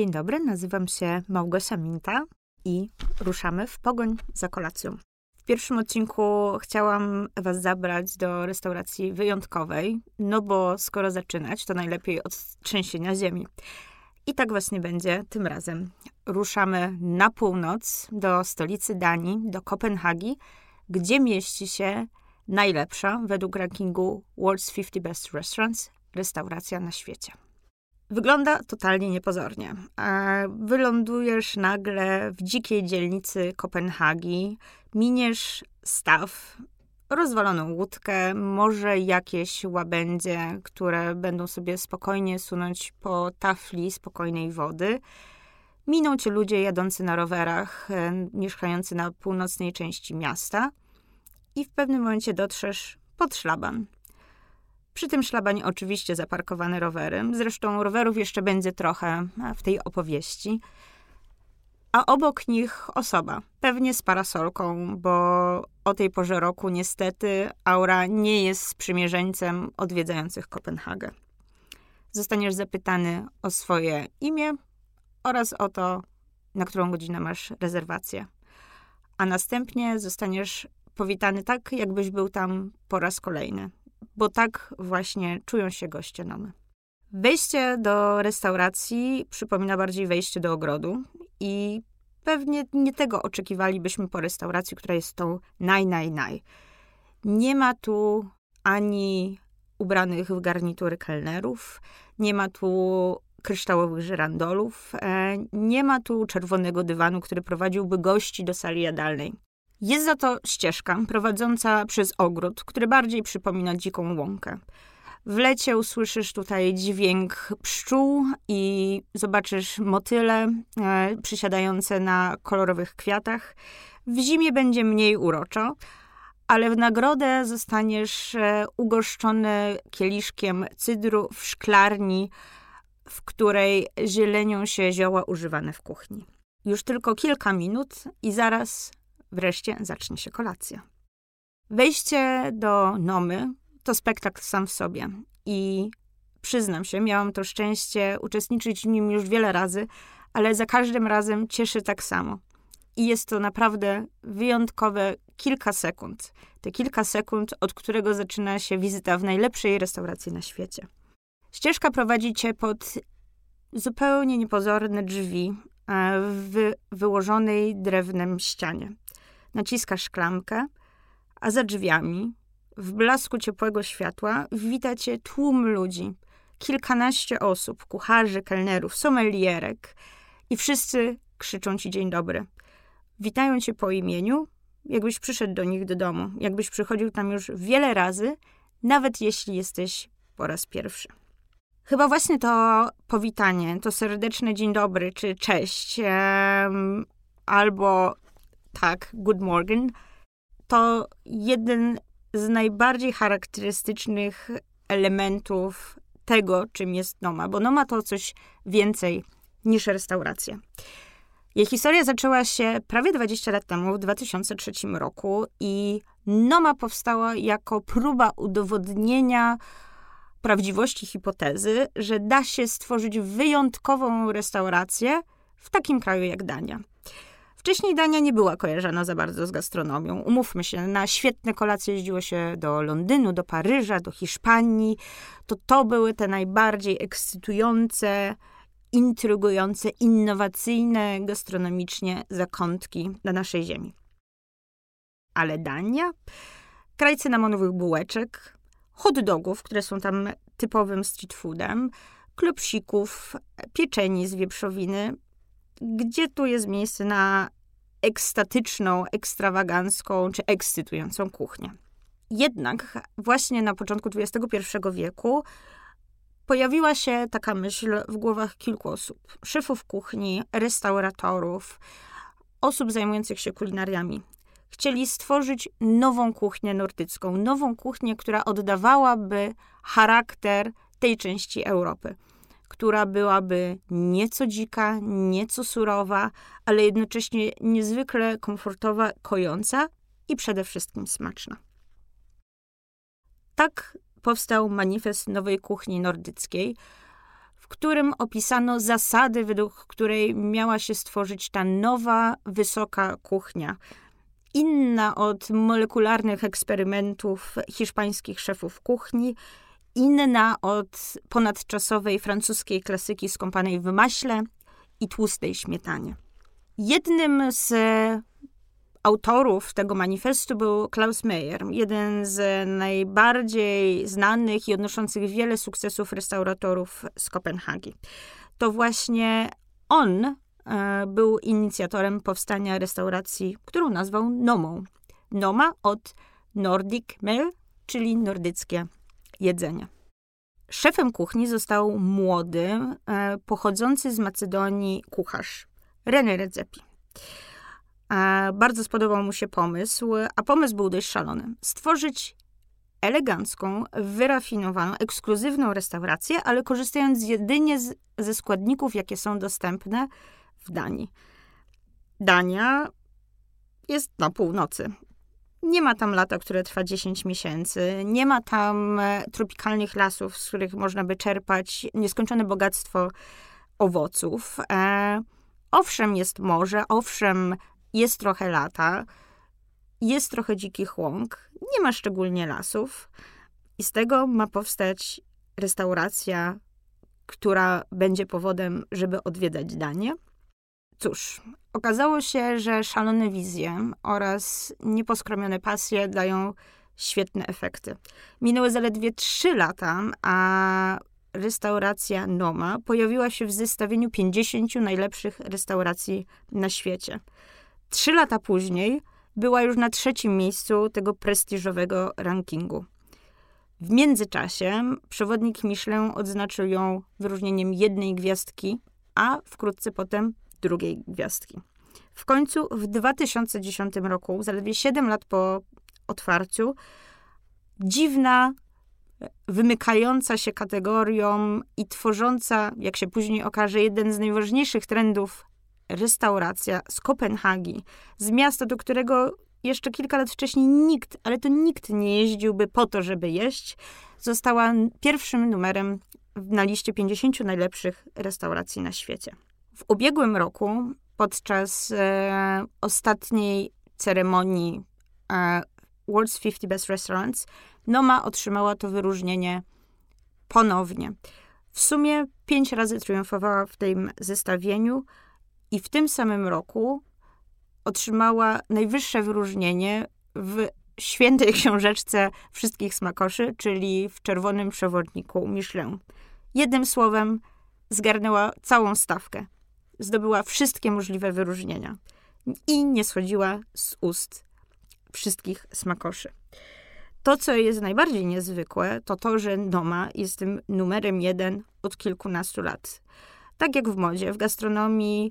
Dzień dobry, nazywam się Małgosia Minta i ruszamy w pogoń za kolacją. W pierwszym odcinku chciałam Was zabrać do restauracji wyjątkowej, no bo skoro zaczynać, to najlepiej od trzęsienia ziemi. I tak właśnie będzie tym razem. Ruszamy na północ do stolicy Danii, do Kopenhagi, gdzie mieści się najlepsza według rankingu World's 50 Best Restaurants restauracja na świecie. Wygląda totalnie niepozornie. Wylądujesz nagle w dzikiej dzielnicy Kopenhagi, miniesz staw, rozwaloną łódkę, może jakieś łabędzie, które będą sobie spokojnie sunąć po tafli spokojnej wody. Miną cię ludzie jadący na rowerach, e, mieszkający na północnej części miasta i w pewnym momencie dotrzesz pod szlaban. Przy tym szlabanie oczywiście zaparkowane rowery. Zresztą rowerów jeszcze będzie trochę w tej opowieści. A obok nich osoba, pewnie z parasolką, bo o tej porze roku niestety Aura nie jest sprzymierzeńcem odwiedzających Kopenhagę. Zostaniesz zapytany o swoje imię oraz o to, na którą godzinę masz rezerwację. A następnie zostaniesz powitany tak, jakbyś był tam po raz kolejny bo tak właśnie czują się goście Nomy. Wejście do restauracji przypomina bardziej wejście do ogrodu i pewnie nie tego oczekiwalibyśmy po restauracji, która jest tą naj, naj, naj. Nie ma tu ani ubranych w garnitury kelnerów, nie ma tu kryształowych żyrandolów, e, nie ma tu czerwonego dywanu, który prowadziłby gości do sali jadalnej. Jest za to ścieżka prowadząca przez ogród, który bardziej przypomina dziką łąkę. W lecie usłyszysz tutaj dźwięk pszczół i zobaczysz motyle e, przysiadające na kolorowych kwiatach. W zimie będzie mniej uroczo, ale w nagrodę zostaniesz e, ugoszczony kieliszkiem cydru w szklarni, w której zielenią się zioła używane w kuchni. Już tylko kilka minut i zaraz Wreszcie zacznie się kolacja. Wejście do Nomy to spektakl sam w sobie i przyznam się, miałam to szczęście uczestniczyć w nim już wiele razy, ale za każdym razem cieszy tak samo. I jest to naprawdę wyjątkowe kilka sekund. Te kilka sekund, od którego zaczyna się wizyta w najlepszej restauracji na świecie. Ścieżka prowadzi cię pod zupełnie niepozorne drzwi e, w wyłożonej drewnem ścianie naciskasz klamkę, a za drzwiami, w blasku ciepłego światła, wita cię tłum ludzi. Kilkanaście osób, kucharzy, kelnerów, sommelierek i wszyscy krzyczą ci dzień dobry. Witają cię po imieniu, jakbyś przyszedł do nich do domu, jakbyś przychodził tam już wiele razy, nawet jeśli jesteś po raz pierwszy. Chyba właśnie to powitanie, to serdeczne dzień dobry czy cześć, albo tak, Good Morgan, to jeden z najbardziej charakterystycznych elementów tego, czym jest Noma, bo Noma to coś więcej niż restauracja. Jej historia zaczęła się prawie 20 lat temu, w 2003 roku, i Noma powstała jako próba udowodnienia prawdziwości hipotezy, że da się stworzyć wyjątkową restaurację w takim kraju jak Dania. Wcześniej Dania nie była kojarzona za bardzo z gastronomią. Umówmy się, na świetne kolacje jeździło się do Londynu, do Paryża, do Hiszpanii. To to były te najbardziej ekscytujące, intrygujące, innowacyjne gastronomicznie zakątki na naszej ziemi. Ale Dania? Kraj cynamonowych bułeczek, hot dogów, które są tam typowym street foodem, klopsików, pieczeni z wieprzowiny, gdzie tu jest miejsce na ekstatyczną, ekstrawagancką czy ekscytującą kuchnię. Jednak właśnie na początku XXI wieku pojawiła się taka myśl w głowach kilku osób: szefów kuchni, restauratorów, osób zajmujących się kulinariami. Chcieli stworzyć nową kuchnię nordycką, nową kuchnię, która oddawałaby charakter tej części Europy która byłaby nieco dzika, nieco surowa, ale jednocześnie niezwykle komfortowa, kojąca i przede wszystkim smaczna. Tak powstał manifest nowej kuchni nordyckiej, w którym opisano zasady, według której miała się stworzyć ta nowa, wysoka kuchnia. Inna od molekularnych eksperymentów hiszpańskich szefów kuchni, inna od ponadczasowej francuskiej klasyki skąpanej w maśle i tłustej śmietanie. Jednym z autorów tego manifestu był Klaus Meyer, jeden z najbardziej znanych i odnoszących wiele sukcesów restauratorów z Kopenhagi. To właśnie on e, był inicjatorem powstania restauracji, którą nazwał Nomą. Noma od Nordic Meal, czyli nordyckie jedzenie. Szefem kuchni został młody, e, pochodzący z Macedonii kucharz, René Redzepi. Bardzo spodobał mu się pomysł, a pomysł był dość szalony. Stworzyć elegancką, wyrafinowaną, ekskluzywną restaurację, ale korzystając jedynie z, ze składników, jakie są dostępne w Danii. Dania jest na północy. Nie ma tam lata, które trwa 10 miesięcy. Nie ma tam e, tropikalnych lasów, z których można by czerpać nieskończone bogactwo owoców. E, owszem, jest morze, owszem, jest trochę lata, jest trochę dzikich łąk, nie ma szczególnie lasów i z tego ma powstać restauracja, która będzie powodem, żeby odwiedzać Danię. Cóż, okazało się, że szalone wizje oraz nieposkromione pasje dają świetne efekty. Minęły zaledwie trzy lata, a restauracja Noma pojawiła się w zestawieniu 50 najlepszych restauracji na świecie. Trzy lata później była już na trzecim miejscu tego prestiżowego rankingu. W międzyczasie przewodnik Michelin odznaczył ją wyróżnieniem jednej gwiazdki, a wkrótce potem drugiej gwiazdki. W końcu w 2010 roku, zaledwie 7 lat po otwarciu, dziwna, wymykająca się kategorią i tworząca, jak się później okaże, jeden z najważniejszych trendów restauracja z Kopenhagi, z miasta, do którego jeszcze kilka lat wcześniej nikt, ale to nikt nie jeździłby po to, żeby jeść, została pierwszym numerem na liście 50 najlepszych restauracji na świecie. W ubiegłym roku, podczas e, ostatniej ceremonii e, World's 50 Best Restaurants, Noma otrzymała to wyróżnienie ponownie. W sumie pięć razy triumfowała w tym zestawieniu, i w tym samym roku otrzymała najwyższe wyróżnienie w świętej książeczce wszystkich smakoszy, czyli w czerwonym przewodniku Michelin. Jednym słowem, zgarnęła całą stawkę. Zdobyła wszystkie możliwe wyróżnienia i nie schodziła z ust wszystkich smakoszy. To, co jest najbardziej niezwykłe, to to, że Noma jest tym numerem jeden od kilkunastu lat. Tak jak w modzie, w gastronomii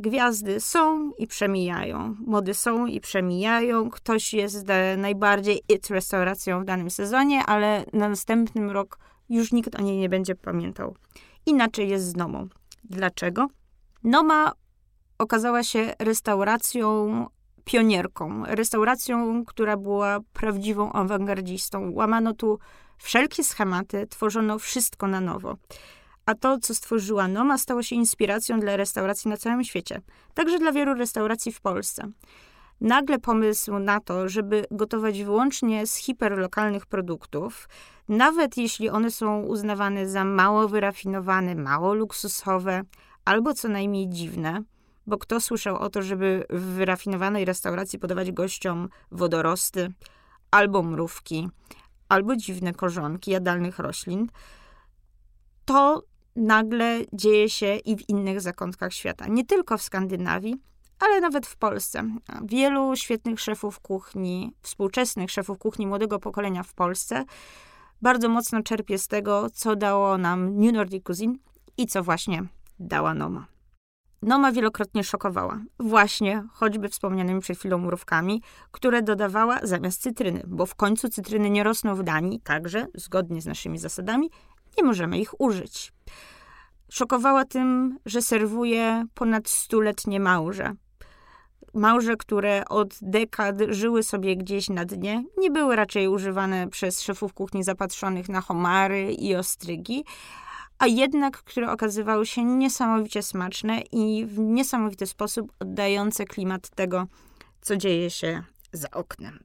Gwiazdy są i przemijają. Mody są i przemijają. Ktoś jest najbardziej it restauracją w danym sezonie, ale na następnym rok już nikt o niej nie będzie pamiętał. Inaczej jest z Nomą. Dlaczego? Noma okazała się restauracją pionierką, restauracją, która była prawdziwą awangardzistą. Łamano tu wszelkie schematy, tworzono wszystko na nowo a to, co stworzyła Noma, stało się inspiracją dla restauracji na całym świecie, także dla wielu restauracji w Polsce. Nagle pomysł na to, żeby gotować wyłącznie z hiperlokalnych produktów, nawet jeśli one są uznawane za mało wyrafinowane, mało luksusowe, albo co najmniej dziwne, bo kto słyszał o to, żeby w wyrafinowanej restauracji podawać gościom wodorosty, albo mrówki, albo dziwne korzonki jadalnych roślin, to nagle dzieje się i w innych zakątkach świata. Nie tylko w Skandynawii, ale nawet w Polsce. Wielu świetnych szefów kuchni, współczesnych szefów kuchni młodego pokolenia w Polsce bardzo mocno czerpie z tego, co dało nam New Nordic Cuisine i co właśnie dała Noma. Noma wielokrotnie szokowała, właśnie choćby wspomnianymi przed chwilą mrówkami, które dodawała zamiast cytryny, bo w końcu cytryny nie rosną w Danii, także zgodnie z naszymi zasadami nie możemy ich użyć. Szokowała tym, że serwuje ponad stuletnie małże. Małże, które od dekad żyły sobie gdzieś na dnie, nie były raczej używane przez szefów kuchni zapatrzonych na homary i ostrygi, a jednak które okazywały się niesamowicie smaczne i w niesamowity sposób oddające klimat tego, co dzieje się za oknem.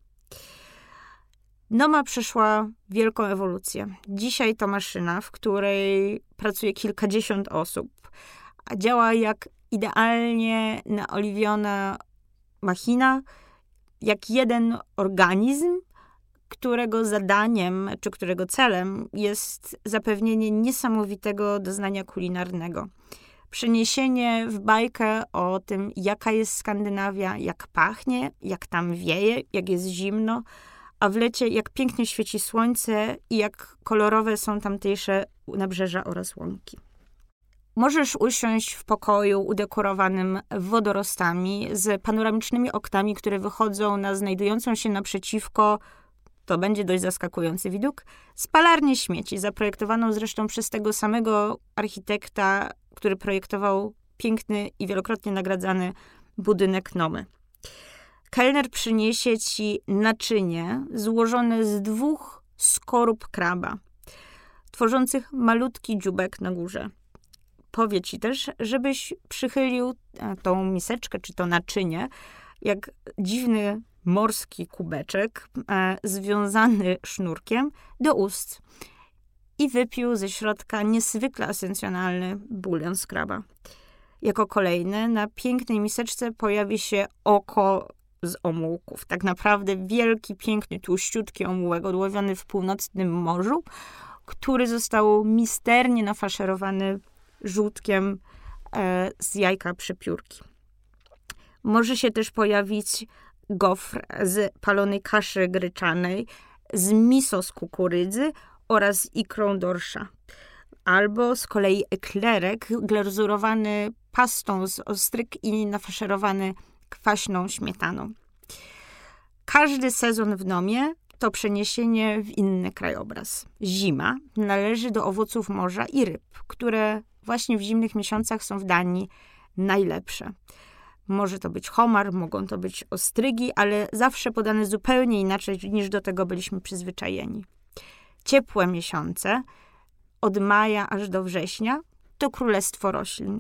Noma przeszła wielką ewolucję. Dzisiaj to maszyna, w której pracuje kilkadziesiąt osób, a działa jak idealnie naoliwiona machina, jak jeden organizm, którego zadaniem, czy którego celem jest zapewnienie niesamowitego doznania kulinarnego. Przeniesienie w bajkę o tym, jaka jest Skandynawia, jak pachnie, jak tam wieje, jak jest zimno, a w lecie jak pięknie świeci słońce i jak kolorowe są tamtejsze nabrzeża oraz łąki. Możesz usiąść w pokoju udekorowanym wodorostami z panoramicznymi oknami, które wychodzą na znajdującą się naprzeciwko, to będzie dość zaskakujący widok, spalarnię śmieci, zaprojektowaną zresztą przez tego samego architekta, który projektował piękny i wielokrotnie nagradzany budynek Nomy. Kelner przyniesie ci naczynie złożone z dwóch skorup kraba, tworzących malutki dziubek na górze. Powie ci też, żebyś przychylił e, tą miseczkę czy to naczynie, jak dziwny morski kubeczek e, związany sznurkiem do ust i wypił ze środka niezwykle esencjonalny bulion z kraba. Jako kolejny na pięknej miseczce pojawi się oko z omułków. Tak naprawdę wielki, piękny, tłuściutki omułek odłowiony w północnym morzu, który został misternie nafaszerowany żółtkiem e, z jajka przepiórki. Może się też pojawić gofr z palonej kaszy gryczanej, z miso z kukurydzy oraz ikrą dorsza. Albo z kolei eklerek glazurowany pastą z ostryk i nafaszerowany kwaśną śmietaną. Każdy sezon w Nomie to przeniesienie w inny krajobraz. Zima należy do owoców morza i ryb, które właśnie w zimnych miesiącach są w Danii najlepsze. Może to być homar, mogą to być ostrygi, ale zawsze podane zupełnie inaczej niż do tego byliśmy przyzwyczajeni. Ciepłe miesiące, od maja aż do września, to królestwo roślin.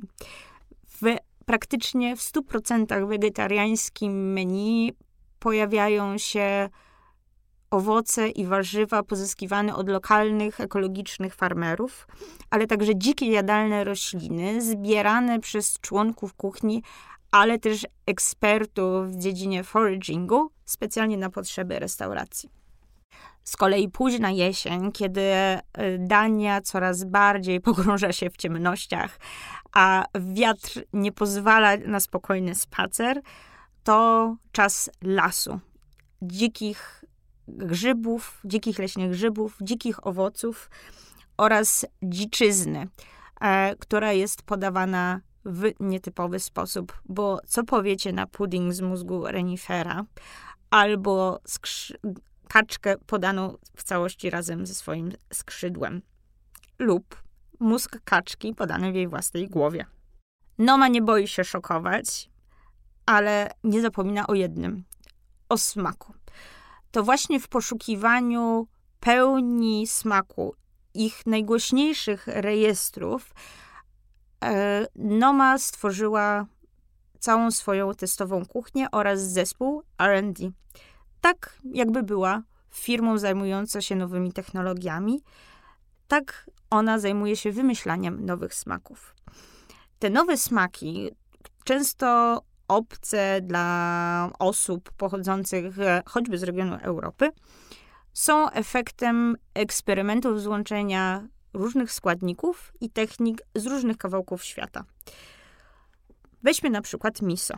W praktycznie w 100% wegetariańskim menu pojawiają się owoce i warzywa pozyskiwane od lokalnych, ekologicznych farmerów, ale także dzikie jadalne rośliny zbierane przez członków kuchni, ale też ekspertów w dziedzinie foragingu, specjalnie na potrzeby restauracji. Z kolei późna jesień, kiedy e, Dania coraz bardziej pogrąża się w ciemnościach, a wiatr nie pozwala na spokojny spacer, to czas lasu, dzikich grzybów, dzikich leśnych grzybów, dzikich owoców oraz dziczyzny, e, która jest podawana w nietypowy sposób, bo co powiecie na pudding z mózgu renifera albo kaczkę podaną w całości razem ze swoim skrzydłem lub mózg kaczki podany w jej własnej głowie. Noma nie boi się szokować, ale nie zapomina o jednym o smaku. To właśnie w poszukiwaniu pełni smaku ich najgłośniejszych rejestrów Noma stworzyła całą swoją testową kuchnię oraz zespół RD. Tak, jakby była firmą zajmującą się nowymi technologiami, tak ona zajmuje się wymyślaniem nowych smaków. Te nowe smaki, często obce dla osób pochodzących e, choćby z regionu Europy, są efektem eksperymentów złączenia różnych składników i technik z różnych kawałków świata. Weźmy na przykład miso.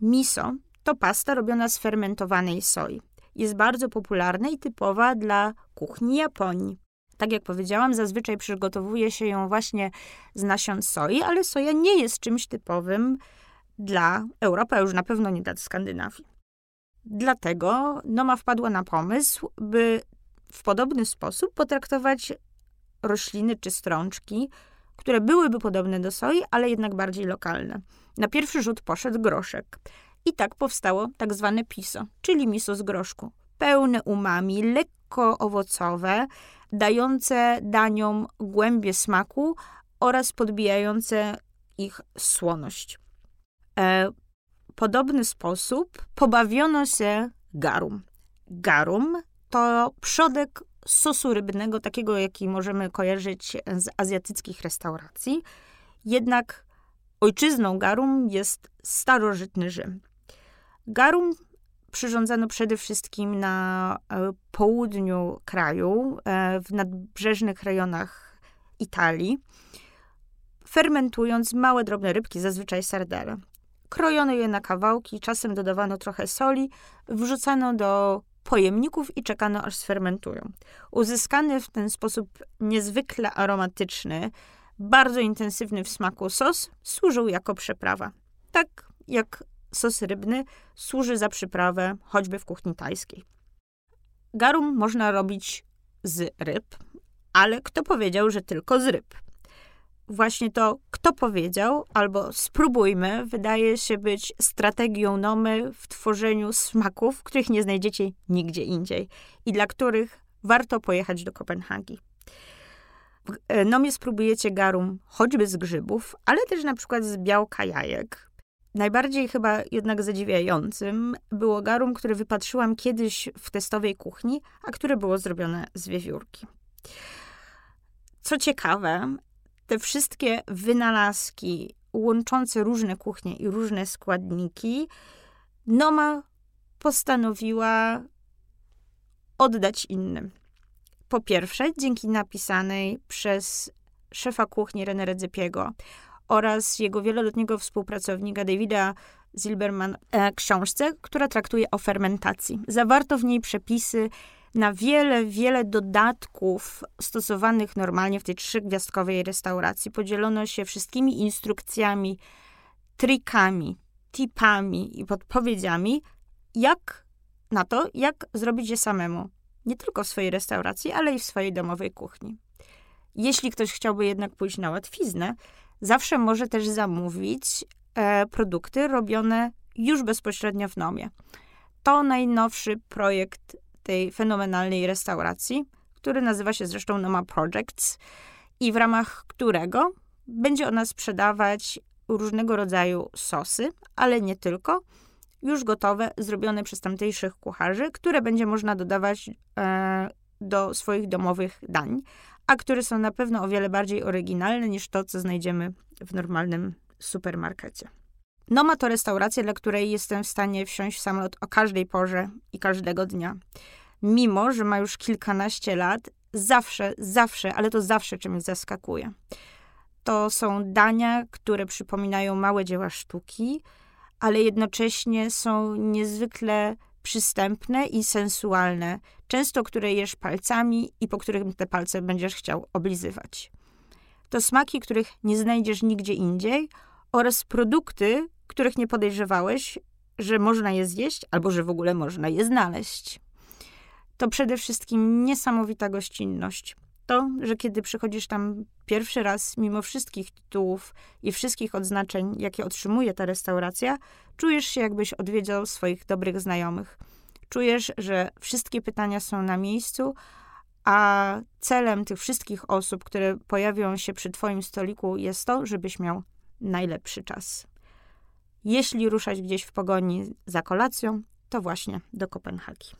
Miso to pasta robiona z fermentowanej soi. Jest bardzo popularna i typowa dla kuchni Japonii. Tak jak powiedziałam, zazwyczaj przygotowuje się ją właśnie z nasion soi, ale soja nie jest czymś typowym dla Europy, a już na pewno nie dla Skandynawii. Dlatego Noma wpadła na pomysł, by w podobny sposób potraktować rośliny czy strączki, które byłyby podobne do soi, ale jednak bardziej lokalne. Na pierwszy rzut poszedł groszek. I tak powstało tak zwane piso, czyli miso z groszku pełne umami, lekko owocowe, dające daniom głębie smaku oraz podbijające ich słoność. E, podobny sposób pobawiono się garum. Garum to przodek sosu rybnego, takiego jaki możemy kojarzyć z azjatyckich restauracji. Jednak ojczyzną garum jest starożytny Rzym. Garum przyrządzano przede wszystkim na e, południu kraju, e, w nadbrzeżnych rejonach Italii, fermentując małe, drobne rybki, zazwyczaj sardele. Krojono je na kawałki, czasem dodawano trochę soli, wrzucano do pojemników i czekano aż sfermentują. Uzyskany w ten sposób niezwykle aromatyczny, bardzo intensywny w smaku sos służył jako przyprawa. Tak jak sos rybny służy za przyprawę choćby w kuchni tajskiej. Garum można robić z ryb, ale kto powiedział, że tylko z ryb? Właśnie to, kto powiedział, albo spróbujmy, wydaje się być strategią Nomy w tworzeniu smaków, których nie znajdziecie nigdzie indziej i dla których warto pojechać do Kopenhagi. W e, Nomie spróbujecie garum choćby z grzybów, ale też na przykład z białka jajek. Najbardziej chyba jednak zadziwiającym było garum, które wypatrzyłam kiedyś w testowej kuchni, a które było zrobione z wiewiórki. Co ciekawe, te wszystkie wynalazki łączące różne kuchnie i różne składniki, Noma postanowiła oddać innym. Po pierwsze, dzięki napisanej przez szefa kuchni René Redzepiego oraz jego wieloletniego współpracownika Davida Zilberman e, książce, która traktuje o fermentacji. Zawarto w niej przepisy na wiele, wiele dodatków stosowanych normalnie w tej trzygwiazdkowej restauracji. Podzielono się wszystkimi instrukcjami, trikami, tipami i podpowiedziami, jak na to, jak zrobić je samemu. Nie tylko w swojej restauracji, ale i w swojej domowej kuchni. Jeśli ktoś chciałby jednak pójść na łatwiznę, zawsze może też zamówić e, produkty robione już bezpośrednio w Nomie. To najnowszy projekt tej fenomenalnej restauracji, który nazywa się zresztą Noma Projects i w ramach którego będzie ona sprzedawać różnego rodzaju sosy, ale nie tylko, już gotowe, zrobione przez tamtejszych kucharzy, które będzie można dodawać e, do swoich domowych dań, a które są na pewno o wiele bardziej oryginalne niż to, co znajdziemy w normalnym supermarkecie. Noma to restauracja, dla której jestem w stanie wsiąść w samolot o każdej porze i każdego dnia. Mimo, że ma już kilkanaście lat, zawsze, zawsze, ale to zawsze czymś zaskakuje. To są dania, które przypominają małe dzieła sztuki, ale jednocześnie są niezwykle przystępne i sensualne, często które jesz palcami i po których te palce będziesz chciał oblizywać. To smaki, których nie znajdziesz nigdzie indziej oraz produkty, których nie podejrzewałeś, że można je zjeść albo że w ogóle można je znaleźć. To przede wszystkim niesamowita gościnność. To, że kiedy przychodzisz tam pierwszy raz, mimo wszystkich tytułów i wszystkich odznaczeń, jakie otrzymuje ta restauracja, czujesz się, jakbyś odwiedział swoich dobrych znajomych. Czujesz, że wszystkie pytania są na miejscu, a celem tych wszystkich osób, które pojawią się przy Twoim stoliku, jest to, żebyś miał najlepszy czas. Jeśli ruszać gdzieś w pogoni za kolacją, to właśnie do Kopenhagi.